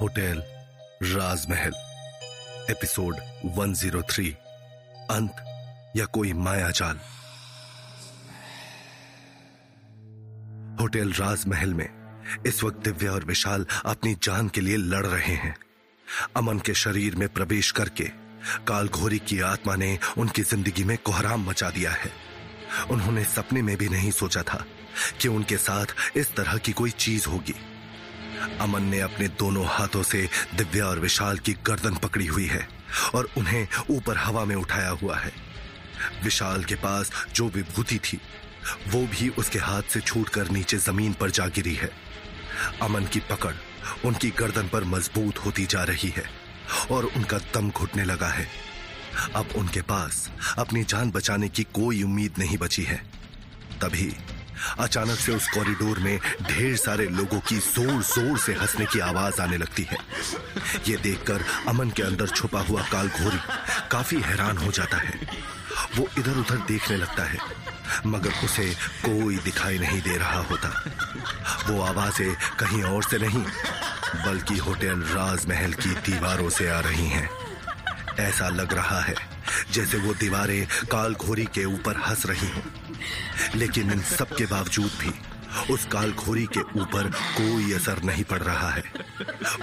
Hotel राजमहल, episode 103 अंत या कोई मायाजाल होटल राजमहल में इस वक्त दिव्या और विशाल अपनी जान के लिए लड़ रहे हैं। अमन के शरीर में प्रवेश करके काल घोरी की आत्मा ने उनकी ज़िंदगी में कोहराम मचा दिया है। उन्होंने सपने में भी नहीं सोचा था कि उनके साथ इस तरह की कोई चीज़ होगी। अमन ने अपने दोनों हाथों से दिव्या और विशाल की गर्दन पकड़ी हुई है और उन्हें ऊपर हवा में उठाया हुआ है। विशाल के पास जो विभूति थी, वो भी उसके हाथ से छूटकर नीचे ज़मीन पर जा गिरी है। अमन की पकड़ उनकी गर्दन पर मज़बूत होती जा रही है और उनका दम घुटने लगा है। अब उनके पास अपनी जान बचाने की कोई उम्मीद नहीं बची है। तभी अचानक से उस कॉरिडोर में ढेर सारे लोगों की ज़ोर ज़ोर से हंसने की आवाज़ आने लगती है। ये देखकर अमन के अंदर छुपा हुआ काल घोरी काफ़ी हैरान हो जाता है। वो इधर उधर देखने लगता है, मगर उसे कोई दिखाई नहीं दे रहा होता। वो आवाज़ें कहीं और से नहीं, बल्कि होटल राजमहल की दीवारों से आ रही हैं। ऐसा लग रहा है, जैसे वो दीवारें काल घोरी के ऊपर हंस रही हों। लेकिन इन सब के बावजूद भी उस काल घोरी के ऊपर कोई असर नहीं पड़ रहा है।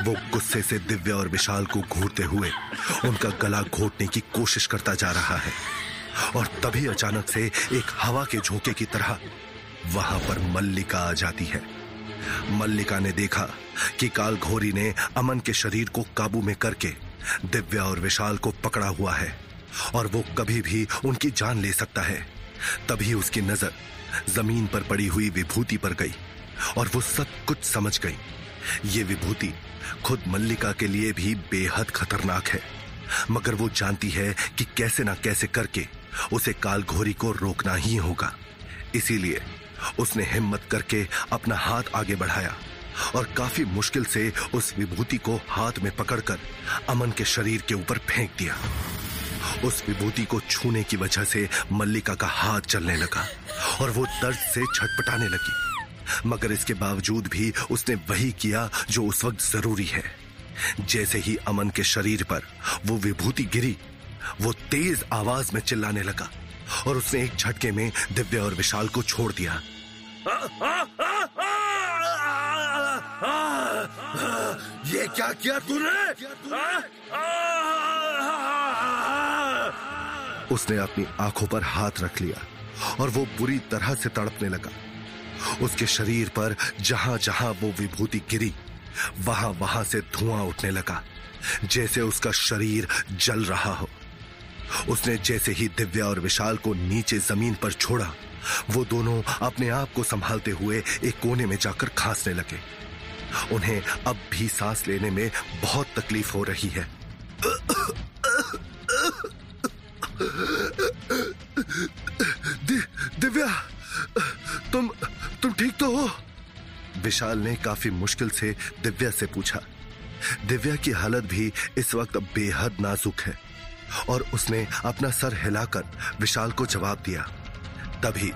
वो गुस्से से दिव्या और विशाल को घूरते हुए उनका गला घोटने की कोशिश करता जा रहा है और तभी अचानक से एक हवा के झोंके की तरह वहाँ पर मल्लिका आ जाती है। मल्लिका ने देखा कि काल घोरी ने अमन के शरीर को काबू में करके दिव्या और विशाल को पकड़ा हुआ है और वो कभी भी उनकी जान ले सकता है। तभी उसकी नज़र ज़मीन पर पड़ी हुई विभूति पर गई और वो सब कुछ समझ गई। ये विभूति खुद मल्लिका के लिए भी बेहद खतरनाक है, मगर वो जानती है कि कैसे ना कैसे करके उसे काल घोरी को रोकना ही होगा। इसीलिए उसने हिम्मत करके अपना हाथ आगे बढ़ाया और काफ़ी मुश्किल से उस विभूति को हाथ में पकड़कर अमन के शरीर के ऊपर फेंक दिया। उस विभूति को छूने की वजह से मल्लिका का हाथ चलने लगा और वो दर्द से छटपटाने लगी। मगर इसके बावजूद भी उसने वही किया जो उस वक्त ज़रूरी है। जैसे ही अमन के शरीर पर वो विभूति गिरी वो तेज आवाज़ में चिल्लाने लगा और उसने एक झटके में दिव्या और विशाल को छोड़ दिया। ये क्या किया तूने? उसने अपनी आँखों पर हाथ रख लिया और वो बुरी तरह से तड़पने लगा। उसके शरीर पर जहाँ जहाँ वो विभूति गिरी वहाँ वहाँ से धुआँ उठने लगा, जैसे उसका शरीर जल रहा हो। उसने जैसे ही दिव्या और विशाल को नीचे ज़मीन पर छोड़ा, वो दोनों अपने आप को संभालते हुए एक कोने में जाकर खांसने लगे। उन्हें अब भी सांस लेने में बहुत तकलीफ़ हो रही है। विशाल ने काफ़ी मुश्किल से दिव्या से पूछा। दिव्या की हालत भी इस वक्त बेहद नाजुक है और उसने अपना सर हिलाकर विशाल को जवाब दिया। तभी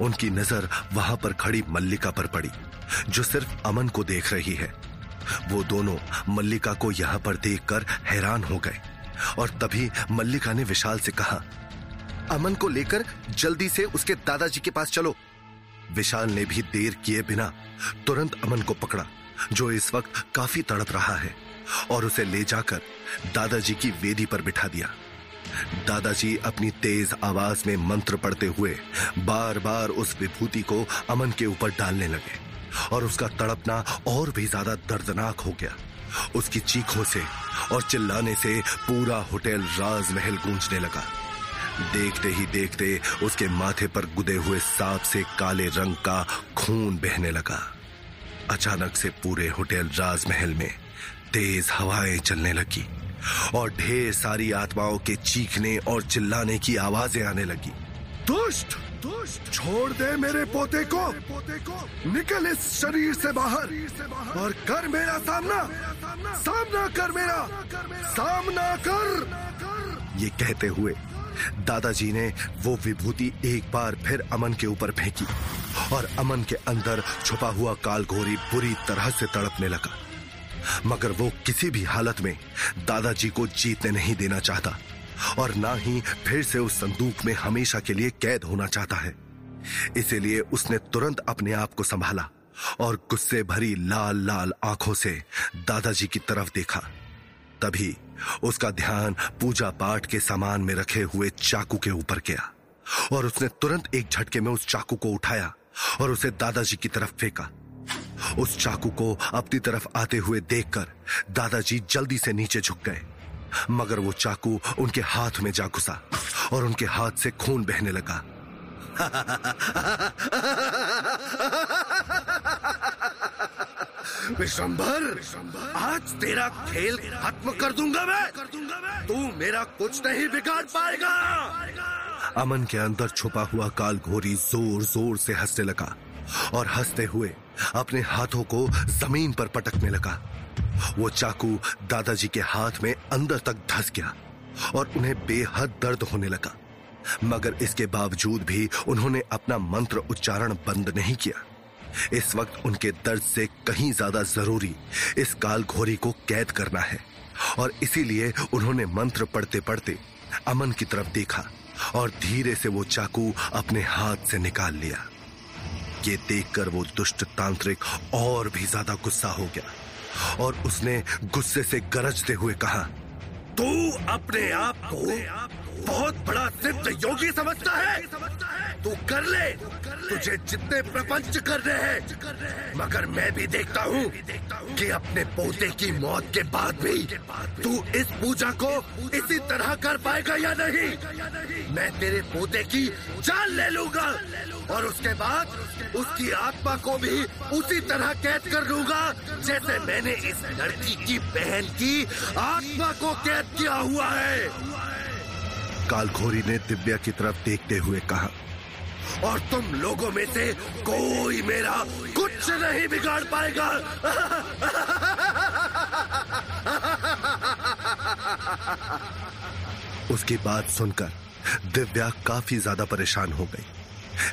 उनकी नज़र वहाँ पर खड़ी मल्लिका पर पड़ी, जो सिर्फ़ अमन को देख रही है। वो दोनों मल्लिका को यहाँ पर देखकर हैरान हो गए और तभी मल्लिका ने विशाल से कहा, अमन को लेकर जल्दी से उसके दादाजी के पास चलो। विशाल ने भी देर किए बिना तुरंत अमन को पकड़ा, जो इस वक्त काफ़ी तड़प रहा है, और उसे ले जाकर दादाजी की वेदी पर बिठा दिया। दादाजी अपनी तेज आवाज़ में मंत्र पढ़ते हुए बार बार उस विभूति को अमन के ऊपर डालने लगे, और उसका तड़पना और भी ज़्यादा दर्दनाक हो गया। उसकी चीखों से और चिल्लाने से पूरा होटल राजमहल गूंजने लगा। देखते ही देखते उसके माथे पर गुदे हुए सांप से काले रंग का खून बहने लगा। अचानक से पूरे होटल राजमहल में तेज हवाएँ चलने लगी और ढेर सारी आत्माओं के चीखने और चिल्लाने की आवाज़ें आने लगी। दुष्ट! दुष्ट! छोड़ दे मेरे पोते को! पोते को निकल इस शरीर से बाहर और कर मेरा सामना! सामना कर मेरा! सामना कर! ये कहते हुए दादाजी ने वो विभूति एक बार फिर अमन के ऊपर फेंकी और अमन के अंदर छुपा हुआ काल घोरी बुरी तरह से तड़पने लगा। मगर वो किसी भी हालत में दादाजी को जीतने नहीं देना चाहता और ना ही फिर से उस संदूक में हमेशा के लिए कैद होना चाहता है। इसीलिए उसने तुरंत अपने आप को संभाला और गुस्से भरी लाल लाल आँखों से दादाजी की तरफ़ देखा। तभी उसका ध्यान पूजा पाठ के सामान में रखे हुए चाकू के ऊपर गया और उसने तुरंत एक झटके में उस चाकू को उठाया और उसे दादाजी की तरफ़ फेंका। उस चाकू को अपनी तरफ़ आते हुए देखकर दादाजी जल्दी से नीचे झुक गए, मगर वो चाकू उनके हाथ में जा घुसा और उनके हाथ से खून बहने लगा। विशंभर आज तेरा खेल खत्म कर दूँगा मैं। कर दूँगा मैं तू मेरा कुछ नहीं बिगाड़ पाएगा। अमन के अंदर छुपा हुआ काल घोरी ज़ोर ज़ोर से हंसने लगा और हँसते हुए अपने हाथों को ज़मीन पर पटकने लगा। वो चाकू दादाजी के हाथ में अंदर तक धस गया और उन्हें बेहद दर्द होने लगा। मगर इसके बावजूद भी उन्होंने अपना मंत्र उच्चारण बंद नहीं किया। इस वक्त उनके दर्द से कहीं ज़्यादा ज़रूरी इस काल घोरी को कैद करना है। और इसीलिए उन्होंने मंत्र पढ़ते पढ़ते अमन की तरफ़ देखा और धीरे से वो चाकू अपने हाथ से निकाल लिया। ये देखकर वो दुष्ट तांत्रिक और भी ज़्यादा गुस्सा हो गया और उसने गुस्से से गरजते हुए कहा, तू अपने आप को बहुत बड़ा सिद्ध योगी समझता है। तू कर ले। तुझे जितने प्रपंच करने हैं। मगर मैं भी देखता हूँ कि अपने पोते की मौत के बाद भी तू इस पूजा को इसी तरह कर पाएगा या नहीं? मैं तेरे पोते की जान ले लूँगा और उसके बाद उसकी आत्मा को भी उसी तरह कैद कर लूँगा जैसे मैंने इस लड़की की बहन की आत्मा को कैद किया हुआ है। कालघोरी ने दिव्या की तरफ़ देखते हुए कहा और तुम लोगों में से कोई मेरा कुछ नहीं बिगाड़ पाएगा। उसकी बात सुनकर दिव्या काफ़ी ज़्यादा परेशान हो गई।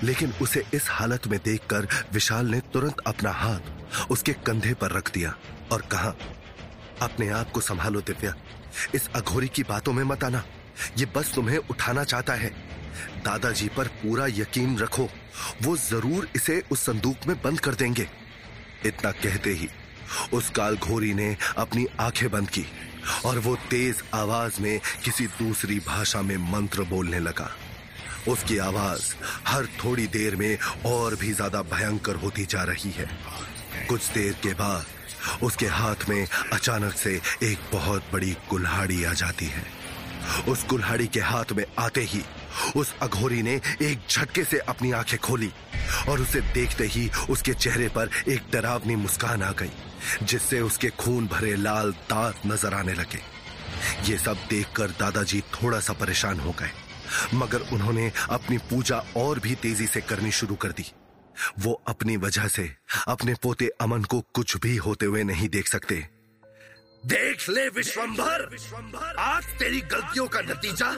लेकिन उसे इस हालत में देखकर विशाल ने तुरंत अपना हाथ उसके कंधे पर रख दिया और कहा, अपने आप को संभालो दिव्या। इस अघोरी की बातों में मत आना। ये बस तुम्हें उठाना चाहता है। दादाजी पर पूरा यकीन रखो, वो ज़रूर इसे उस संदूक में बंद कर देंगे। इतना कहते ही, उस काल घोरी ने अपनी आँखें बंद की और वो तेज आवाज़ में किसी दूसरी भाषा में मंत्र बोलने लगा। उसकी आवाज़ हर थोड़ी देर में और भी ज़्यादा भयंकर होती जा रही है। कुछ देर के बाद उसके हाथ में अचानक से एक बहुत बड़ी कुल्हाड़ी आ जाती है। उस कुल्हाड़ी के हाथ में आते ही उस अघोरी ने एक झटके से अपनी आँखें खोली और उसे देखते ही उसके चेहरे पर एक डरावनी मुस्कान आ गई, जिससे उसके खून भरे लाल दांत नज़र आने लगे। ये सब देखकर दादाजी थोड़ा सा परेशान हो गए, मगर उन्होंने अपनी पूजा और भी तेज़ी से करनी शुरू कर दी। वो अपनी वजह से अपने पोते अमन को कुछ भी होते हुए नहीं देख सकते। देख ले विश्वंभर। आज तेरी गलतियों का नतीजा,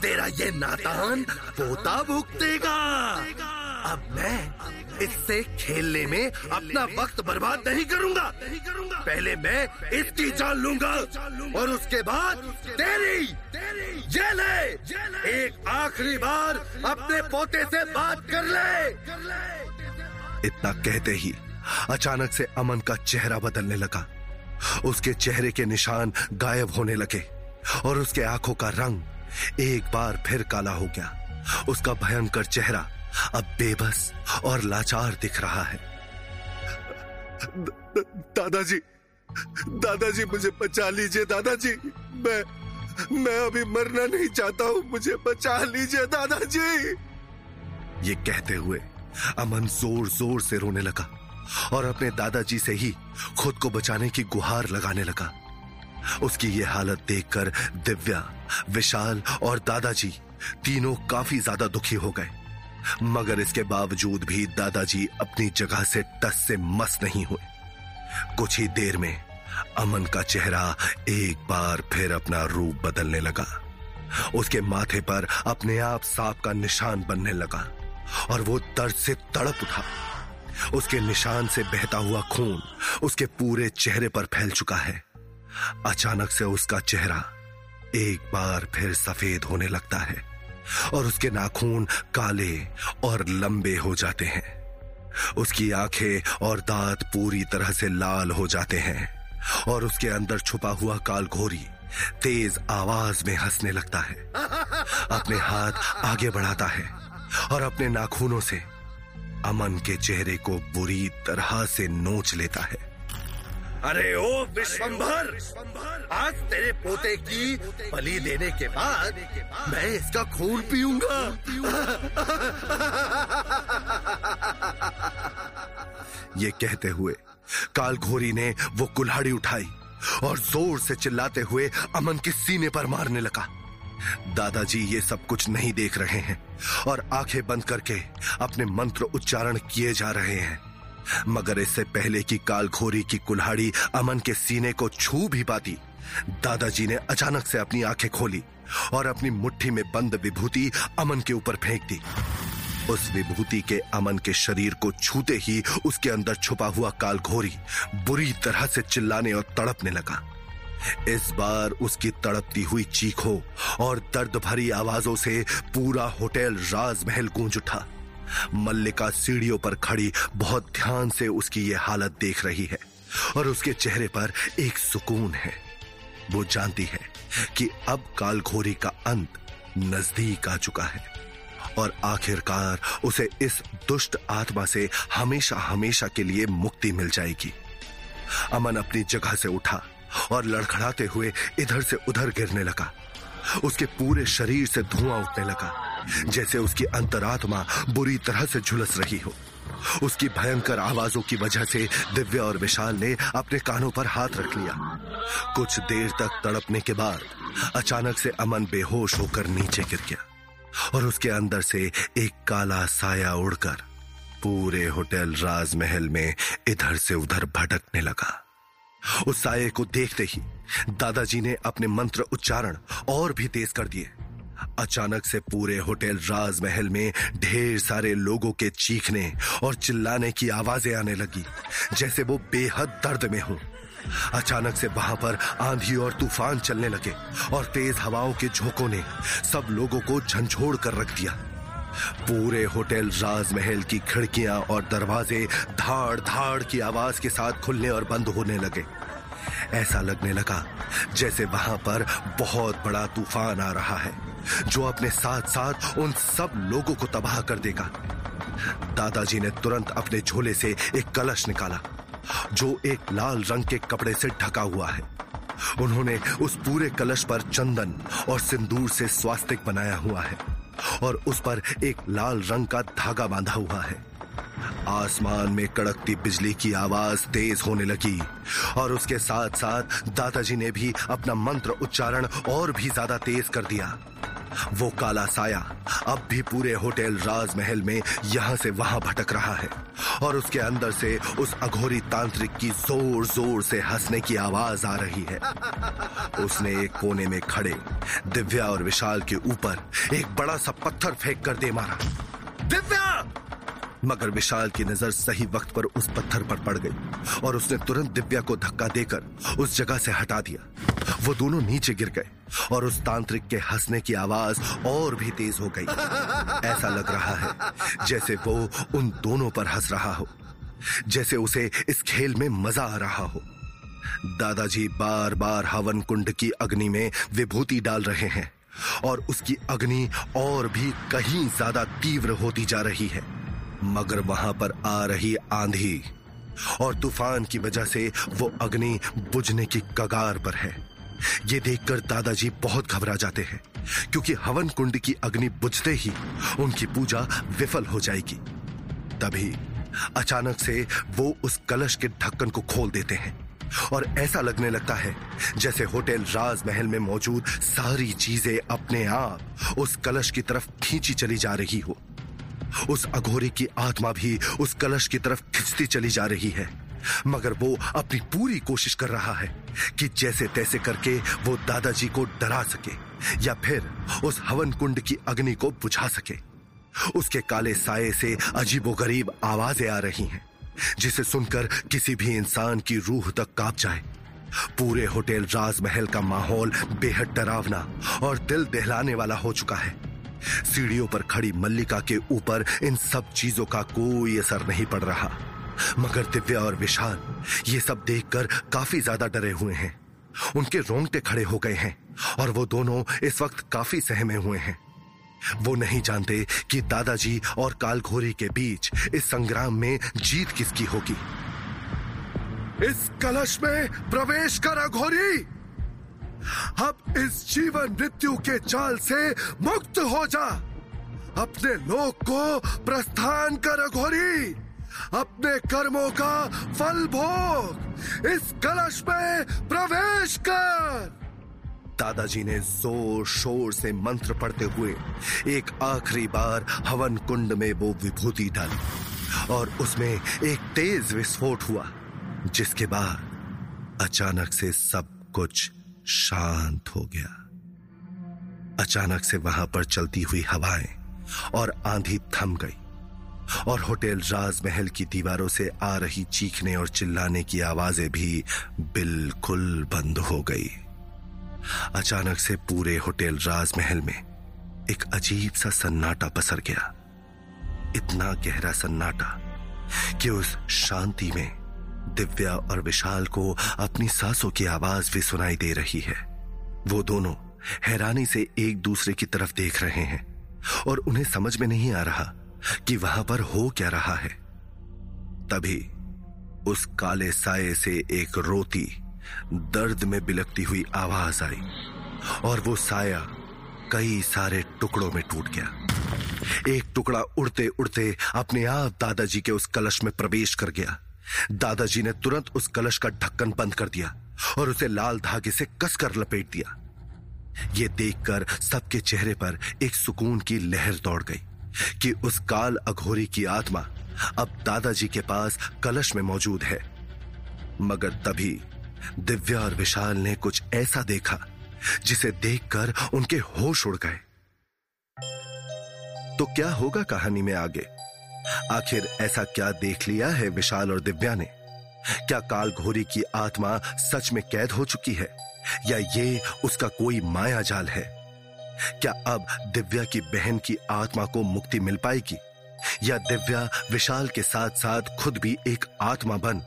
तेरा ये नातान पोता भुगतेगा अब मैं इससे खेलने में अपना वक्त बर्बाद नहीं करूँगा। पहले मैं इसकी जान लूँगा और उसके बाद तेरी। ये ले, एक आखिरी बार अपने पोते से बात कर ले। इतना कहते ही अचानक से अमन का चेहरा बदलने लगा। उसके चेहरे के निशान गायब होने लगे और उसके आँखों का रंग एक बार फिर काला हो गया। उसका भयंकर चेहरा अब बेबस और लाचार दिख रहा है। दादाजी दादाजी मुझे बचा लीजिए, दादाजी। मैं मैं अभी मरना नहीं चाहता हूँ, मुझे बचा लीजिए, दादाजी। ये कहते हुए अमन ज़ोर ज़ोर से रोने लगा। और अपने दादाजी से ही खुद को बचाने की गुहार लगाने लगा। उसकी ये हालत देखकर दिव्या, विशाल और दादाजी तीनों काफ़ी ज़्यादा दुखी हो गए। मगर इसके बावजूद भी दादाजी अपनी जगह से टस से मस नहीं हुए। कुछ ही देर में अमन का चेहरा एक बार फिर अपना रूप बदलने लगा। उसके माथे पर अपने आप सांप का निशान बनने लगा और वो दर्द से तड़प उठा। उसके निशान से बहता हुआ खून उसके पूरे चेहरे पर फैल चुका है। अचानक से उसका चेहरा एक बार फिर सफ़ेद होने लगता है और उसके नाखून काले और लंबे हो जाते हैं। उसकी आँखें और दांत पूरी तरह से लाल हो जाते हैं और उसके अंदर छुपा हुआ काल घोरी तेज आवाज़ में हंसने लगता है। अपने हाथ आगे बढ़ाता है और अपने नाखूनों से अमन के चेहरे को बुरी तरह से नोच लेता है। अरे ओ विश्वंभर आज तेरे पोते की बलि देने के बाद मैं इसका खून पीऊँगा। ये कहते हुए काल घोरी ने वो कुल्हाड़ी उठाई और ज़ोर से चिल्लाते हुए अमन के सीने पर मारने लगा। दादाजी ये सब कुछ नहीं देख रहे हैं और आँखें बंद करके अपने मंत्र उच्चारण किए जा रहे हैं। मगर इससे पहले कि कालखोरी की कुल्हाड़ी अमन के सीने को छू भी पाती, दादाजी ने अचानक से अपनी आँखें खोली और अपनी मुट्ठी में बंद विभूति अमन के ऊपर फेंक दी। उस विभूति के अमन के शरीर को छूते ही उसके अंदर छुपा हुआ काल घोरी बुरी तरह से चिल्लाने और तड़पने लगा। इस बार उसकी तड़पती हुई चीखों और दर्द भरी आवाजों से पूरा होटल राजमहल गूंज उठा। मल्लिका सीढ़ियों पर खड़ी बहुत ध्यान से उसकी ये हालत देख रही है और उसके चेहरे पर एक सुकून है। वो जानती है कि अब कालघोरी का अंत नज़दीक आ चुका है और आखिरकार उसे इस दुष्ट आत्मा से हमेशा हमेशा के लिए मुक्ति मिल जाएगी। अमन अपनी जगह से उठा और लड़खड़ाते हुए इधर से उधर गिरने लगा। उसके पूरे शरीर से धुआँ उठने लगा, जैसे उसकी अंतरात्मा बुरी तरह से झुलस रही हो। उसकी भयंकर आवाजों की वजह से दिव्या और विशाल ने अपने कानों पर हाथ रख लिया। कुछ देर तक तड़पने के बाद अचानक से अमन बेहोश होकर नीचे गिर गया और उसके अंदर से एक काला साया उड़कर पूरे होटल राजमहल में इधर से उधर भटकने लगा। उस साये को देखते ही दादाजी ने अपने मंत्र उच्चारण और भी तेज कर दिए। अचानक से पूरे होटल राजमहल में ढेर सारे लोगों के चीखने और चिल्लाने की आवाज़ें आने लगी, जैसे वो बेहद दर्द में हो। अचानक से वहाँ पर आंधी और तूफ़ान चलने लगे और तेज हवाओं के झोंकों ने सब लोगों को झंझोड़ कर रख दिया। पूरे होटल राजमहल की खिड़कियाँ और दरवाजे धाड़ धाड़ की आवाज़ के साथ खुलने और बंद होने लगे। ऐसा लगने लगा जैसे वहाँ पर बहुत बड़ा तूफ़ान आ रहा है, जो अपने साथ साथ उन सब लोगों को तबाह कर देगा। दादाजी ने तुरंत अपने झोले से एक कलश निकाला, जो एक लाल रंग के कपड़े से ढका हुआ है। उन्होंने उस पूरे कलश पर चंदन और सिंदूर से स्वास्तिक बनाया हुआ है। और उस पर एक लाल रंग का धागा बांधा हुआ है। आसमान में कड़कती बिजली की आवाज़ तेज होने लगी और उसके साथ साथ दादाजी ने भी अपना मंत्र उच्चारण और भी ज़्यादा तेज कर दिया। वो काला साया अब भी पूरे होटल राजमहल में यहाँ से वहाँ भटक रहा है और उसके अंदर से उस अघोरी तांत्रिक की ज़ोर ज़ोर से हंसने की आवाज़ आ रही है। उसने एक कोने में खड़े दिव्या और विशाल के ऊपर एक बड़ा सा पत्थर फेंक कर दे मारा। दिव्या! मगर विशाल की नज़र सही वक्त पर उस पत्थर पर पड़ गई और उसने तुरंत दिव्या को धक्का देकर उस जगह से हटा दिया। वो दोनों नीचे गिर गए और उस तांत्रिक के हंसने की आवाज़ और भी तेज हो गई। ऐसा लग रहा है जैसे वो उन दोनों पर हंस रहा हो, जैसे उसे इस खेल में मज़ा आ रहा हो। दादाजी बार बार हवन कुंड की अग्नि में विभूति डाल रहे हैं और उसकी अग्नि और भी कहीं ज़्यादा तीव्र होती जा रही है। मगर वहाँ पर आ रही आंधी और तूफ़ान की वजह से वो अग्नि बुझने की कगार पर है। ये देखकर दादाजी बहुत घबरा जाते हैं, क्योंकि हवन कुंड की अग्नि बुझते ही उनकी पूजा विफल हो जाएगी। तभी अचानक से वो उस कलश के ढक्कन को खोल देते हैं और ऐसा लगने लगता है जैसे होटल राजमहल में मौजूद सारी चीज़ें अपने आप उस कलश की तरफ़ खींची चली जा रही हो। उस अघोरी की आत्मा भी उस कलश की तरफ़ खिंचती चली जा रही है। मगर वो अपनी पूरी कोशिश कर रहा है कि जैसे तैसे करके वो दादाजी को डरा सके या फिर उस हवन कुंड की अग्नि को बुझा सके। उसके काले साये से अजीबोगरीब आवाज़ें आ रही हैं, जिसे सुनकर किसी भी इंसान की रूह तक काँप जाए। पूरे होटल राजमहल का माहौल बेहद डरावना और दिल दहलाने वाला हो चुका है। सीढ़ियों पर खड़ी मल्लिका के ऊपर इन सब चीज़ों का कोई असर नहीं पड़ रहा। मगर दिव्या और विशाल, ये सब देखकर काफ़ी ज़्यादा डरे हुए हैं। उनके रोंगटे खड़े हो गए हैं और वो दोनों इस वक्त काफ़ी सहमे हुए हैं। वो नहीं जानते कि दादाजी और कालघोरी के बीच इस संग्राम में जीत किसकी होगी। इस कलश में प्रवेश कर अघोरी अब इस जीवन मृत्यु के जाल से मुक्त हो जा। अपने लोक को प्रस्थान कर अघोरी अपने कर्मों का फल भोग इस कलश में प्रवेश कर। दादाजी ने ज़ोर शोर से मंत्र पढ़ते हुए एक आखिरी बार हवन कुंड में वो विभूति डाली और उसमें एक तेज विस्फोट हुआ, जिसके बाद अचानक से सब कुछ शांत हो गया। अचानक से वहाँ पर चलती हुई हवाएँ और आंधी थम गई। और होटल राजमहल की दीवारों से आ रही चीखने और चिल्लाने की आवाज़ें भी बिल्कुल बंद हो गई। अचानक से पूरे होटल राजमहल में एक अजीब सा सन्नाटा पसर गया। इतना गहरा सन्नाटा कि उस शांति में दिव्या और विशाल को अपनी सांसों की आवाज़ भी सुनाई दे रही है। वो दोनों हैरानी से एक दूसरे की तरफ़ देख रहे हैं और उन्हें समझ में नहीं आ रहा कि वहाँ पर हो क्या रहा है। तभी उस काले साये से एक रोती दर्द में बिलकती हुई आवाज़ आई और वो साया कई सारे टुकड़ों में टूट गया। एक टुकड़ा उड़ते उड़ते अपने आप दादाजी के उस कलश में प्रवेश कर गया। दादाजी ने तुरंत उस कलश का ढक्कन बंद कर दिया और उसे लाल धागे से कसकर लपेट दिया। यह देखकर सबके चेहरे पर एक सुकून की लहर दौड़ गई। कि उस काल अघोरी की आत्मा अब दादाजी के पास कलश में मौजूद है। मगर तभी दिव्या और विशाल ने कुछ ऐसा देखा, जिसे देखकर उनके होश उड़ गए। तो क्या होगा कहानी में आगे? आखिर ऐसा क्या देख लिया है विशाल और दिव्या ने? क्या काल घोरी की आत्मा सच में कैद हो चुकी है, या ये उसका कोई माया जाल है? क्या अब दिव्या की बहन की आत्मा को मुक्ति मिल पाएगी? या दिव्या विशाल के साथ साथ खुद भी एक आत्मा बन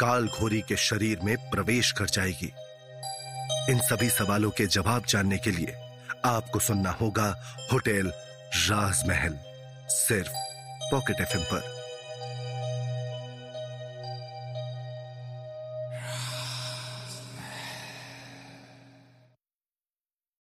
काल घोरी के शरीर में प्रवेश कर जाएगी? इन सभी सवालों के जवाब जानने के लिए आपको सुनना होगा होटल राजमहल, सिर्फ़ पॉकेट एफ़ पर।